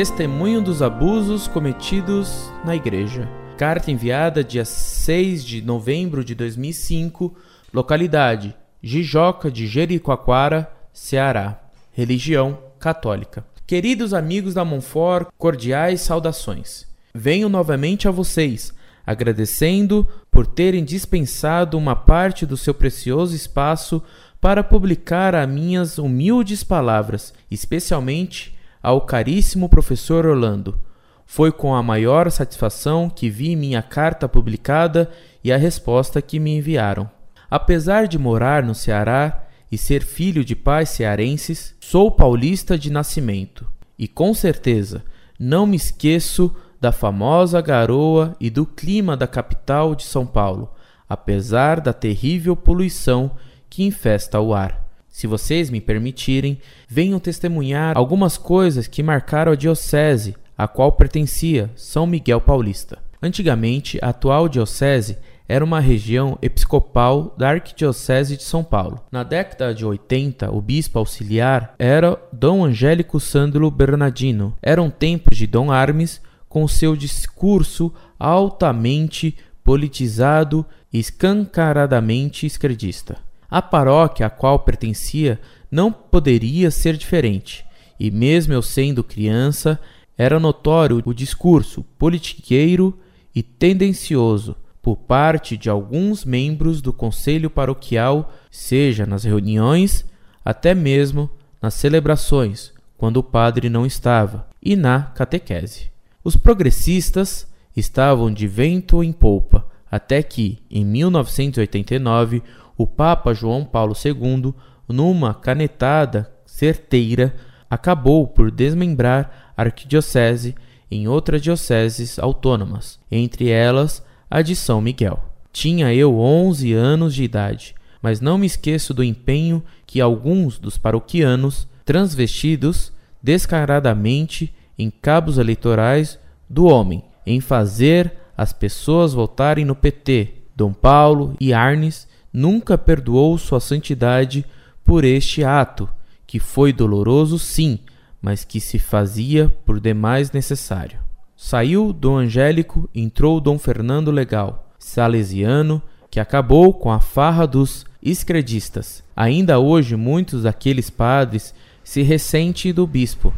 testemunho dos abusos cometidos na igreja. Carta enviada dia 6 de novembro de 2005, localidade Jijoca de Jericoacoara, Ceará. Religião católica. Queridos amigos da Monfort, cordiais saudações. Venho novamente a vocês, agradecendo por terem dispensado uma parte do seu precioso espaço para publicar as minhas humildes palavras, especialmente ao caríssimo professor Orlando. Foi com a maior satisfação que vi minha carta publicada e a resposta que me enviaram. Apesar de morar no Ceará e ser filho de pais cearenses, sou paulista de nascimento e com certeza não me esqueço da famosa garoa e do clima da capital de São Paulo, apesar da terrível poluição que infesta o ar. Se vocês me permitirem, venham testemunhar algumas coisas que marcaram a diocese a qual pertencia São Miguel Paulista. Antigamente, a atual diocese era uma região episcopal da Arquidiocese de São Paulo. Na década de 80, o bispo auxiliar era Dom Angélico Sandro Bernardino. Eram tempos de Dom Armes, com seu discurso altamente politizado e escancaradamente esquerdista. A paróquia a qual pertencia não poderia ser diferente, e mesmo eu sendo criança, era notório o discurso politiqueiro e tendencioso por parte de alguns membros do conselho paroquial, seja nas reuniões, até mesmo nas celebrações, quando o padre não estava, e na catequese. Os progressistas estavam de vento em polpa, até que, em 1989, o Papa João Paulo II, numa canetada certeira, acabou por desmembrar a arquidiocese em outras dioceses autônomas, entre elas a de São Miguel. Tinha eu onze anos de idade, mas não me esqueço do empenho que alguns dos paroquianos, transvestidos descaradamente em cabos eleitorais do homem, em fazer as pessoas votarem no PT. Dom Paulo e Arnes nunca perdoou sua santidade por este ato, que foi doloroso sim, mas que se fazia por demais necessário. Saiu Dom Angélico, entrou Dom Fernando Legal, salesiano, que acabou com a farra dos escredistas. Ainda hoje muitos daqueles padres se ressentem do bispo,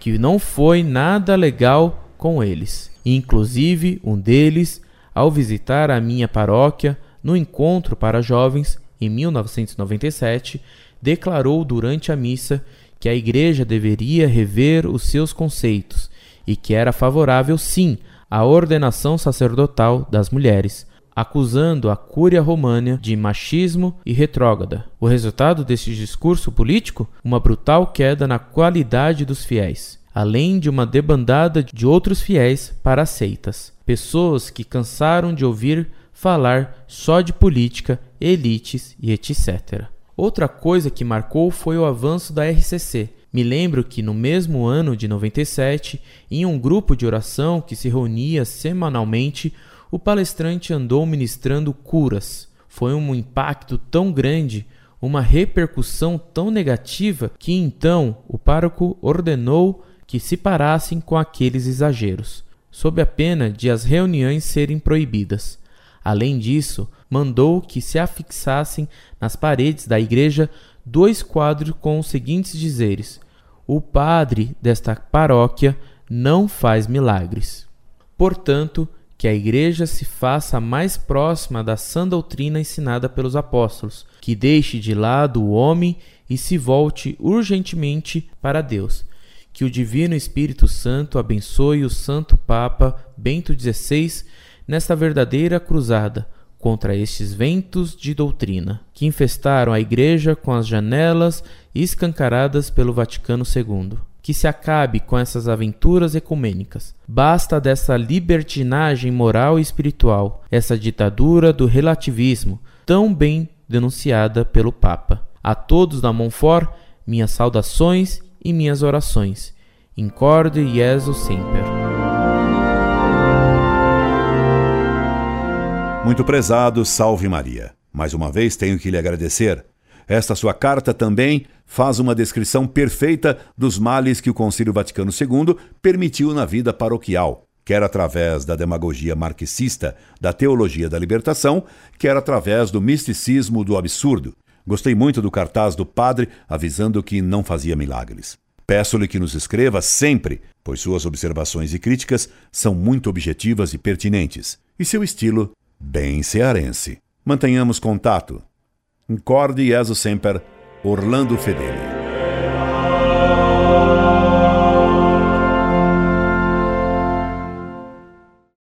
que não foi nada legal com eles. Inclusive, um deles, ao visitar a minha paróquia no encontro para jovens em 1997, declarou durante a missa que a igreja deveria rever os seus conceitos e que era favorável, sim, à ordenação sacerdotal das mulheres, acusando a Cúria Romana de machismo e retrógrada. O resultado desse discurso político? Uma brutal queda na qualidade dos fiéis, além de uma debandada de outros fiéis para as seitas. Pessoas que cansaram de ouvir falar só de política, elites e etc. Outra coisa que marcou foi o avanço da RCC, me lembro que no mesmo ano de 97, em um grupo de oração que se reunia semanalmente, o palestrante andou ministrando curas. Foi um impacto tão grande, uma repercussão tão negativa, que então o pároco ordenou que se parassem com aqueles exageros, sob a pena de as reuniões serem proibidas. Além disso, mandou que se afixassem nas paredes da igreja dois quadros com os seguintes dizeres: O padre desta paróquia não faz milagres. Portanto, que a igreja se faça mais próxima da sã doutrina ensinada pelos apóstolos, que deixe de lado o homem e se volte urgentemente para Deus. Que o Divino Espírito Santo abençoe o Santo Papa Bento XVI nesta verdadeira cruzada contra estes ventos de doutrina que infestaram a Igreja com as janelas escancaradas pelo Vaticano II. Que se acabe com essas aventuras ecumênicas. Basta dessa libertinagem moral e espiritual, essa ditadura do relativismo, tão bem denunciada pelo Papa. A todos da Monfort, minhas saudações e minhas orações. Incorde Jesus Semper. Muito prezado, salve Maria. Mais uma vez tenho que lhe agradecer. Esta sua carta também faz uma descrição perfeita dos males que o Concílio Vaticano II permitiu na vida paroquial, quer através da demagogia marxista da teologia da libertação, quer através do misticismo do absurdo. Gostei muito do cartaz do padre avisando que não fazia milagres. Peço-lhe que nos escreva sempre, pois suas observações e críticas são muito objetivas e pertinentes, e seu estilo bem cearense. Mantenhamos contato. Incorde Jesus Semper, Orlando Fedeli.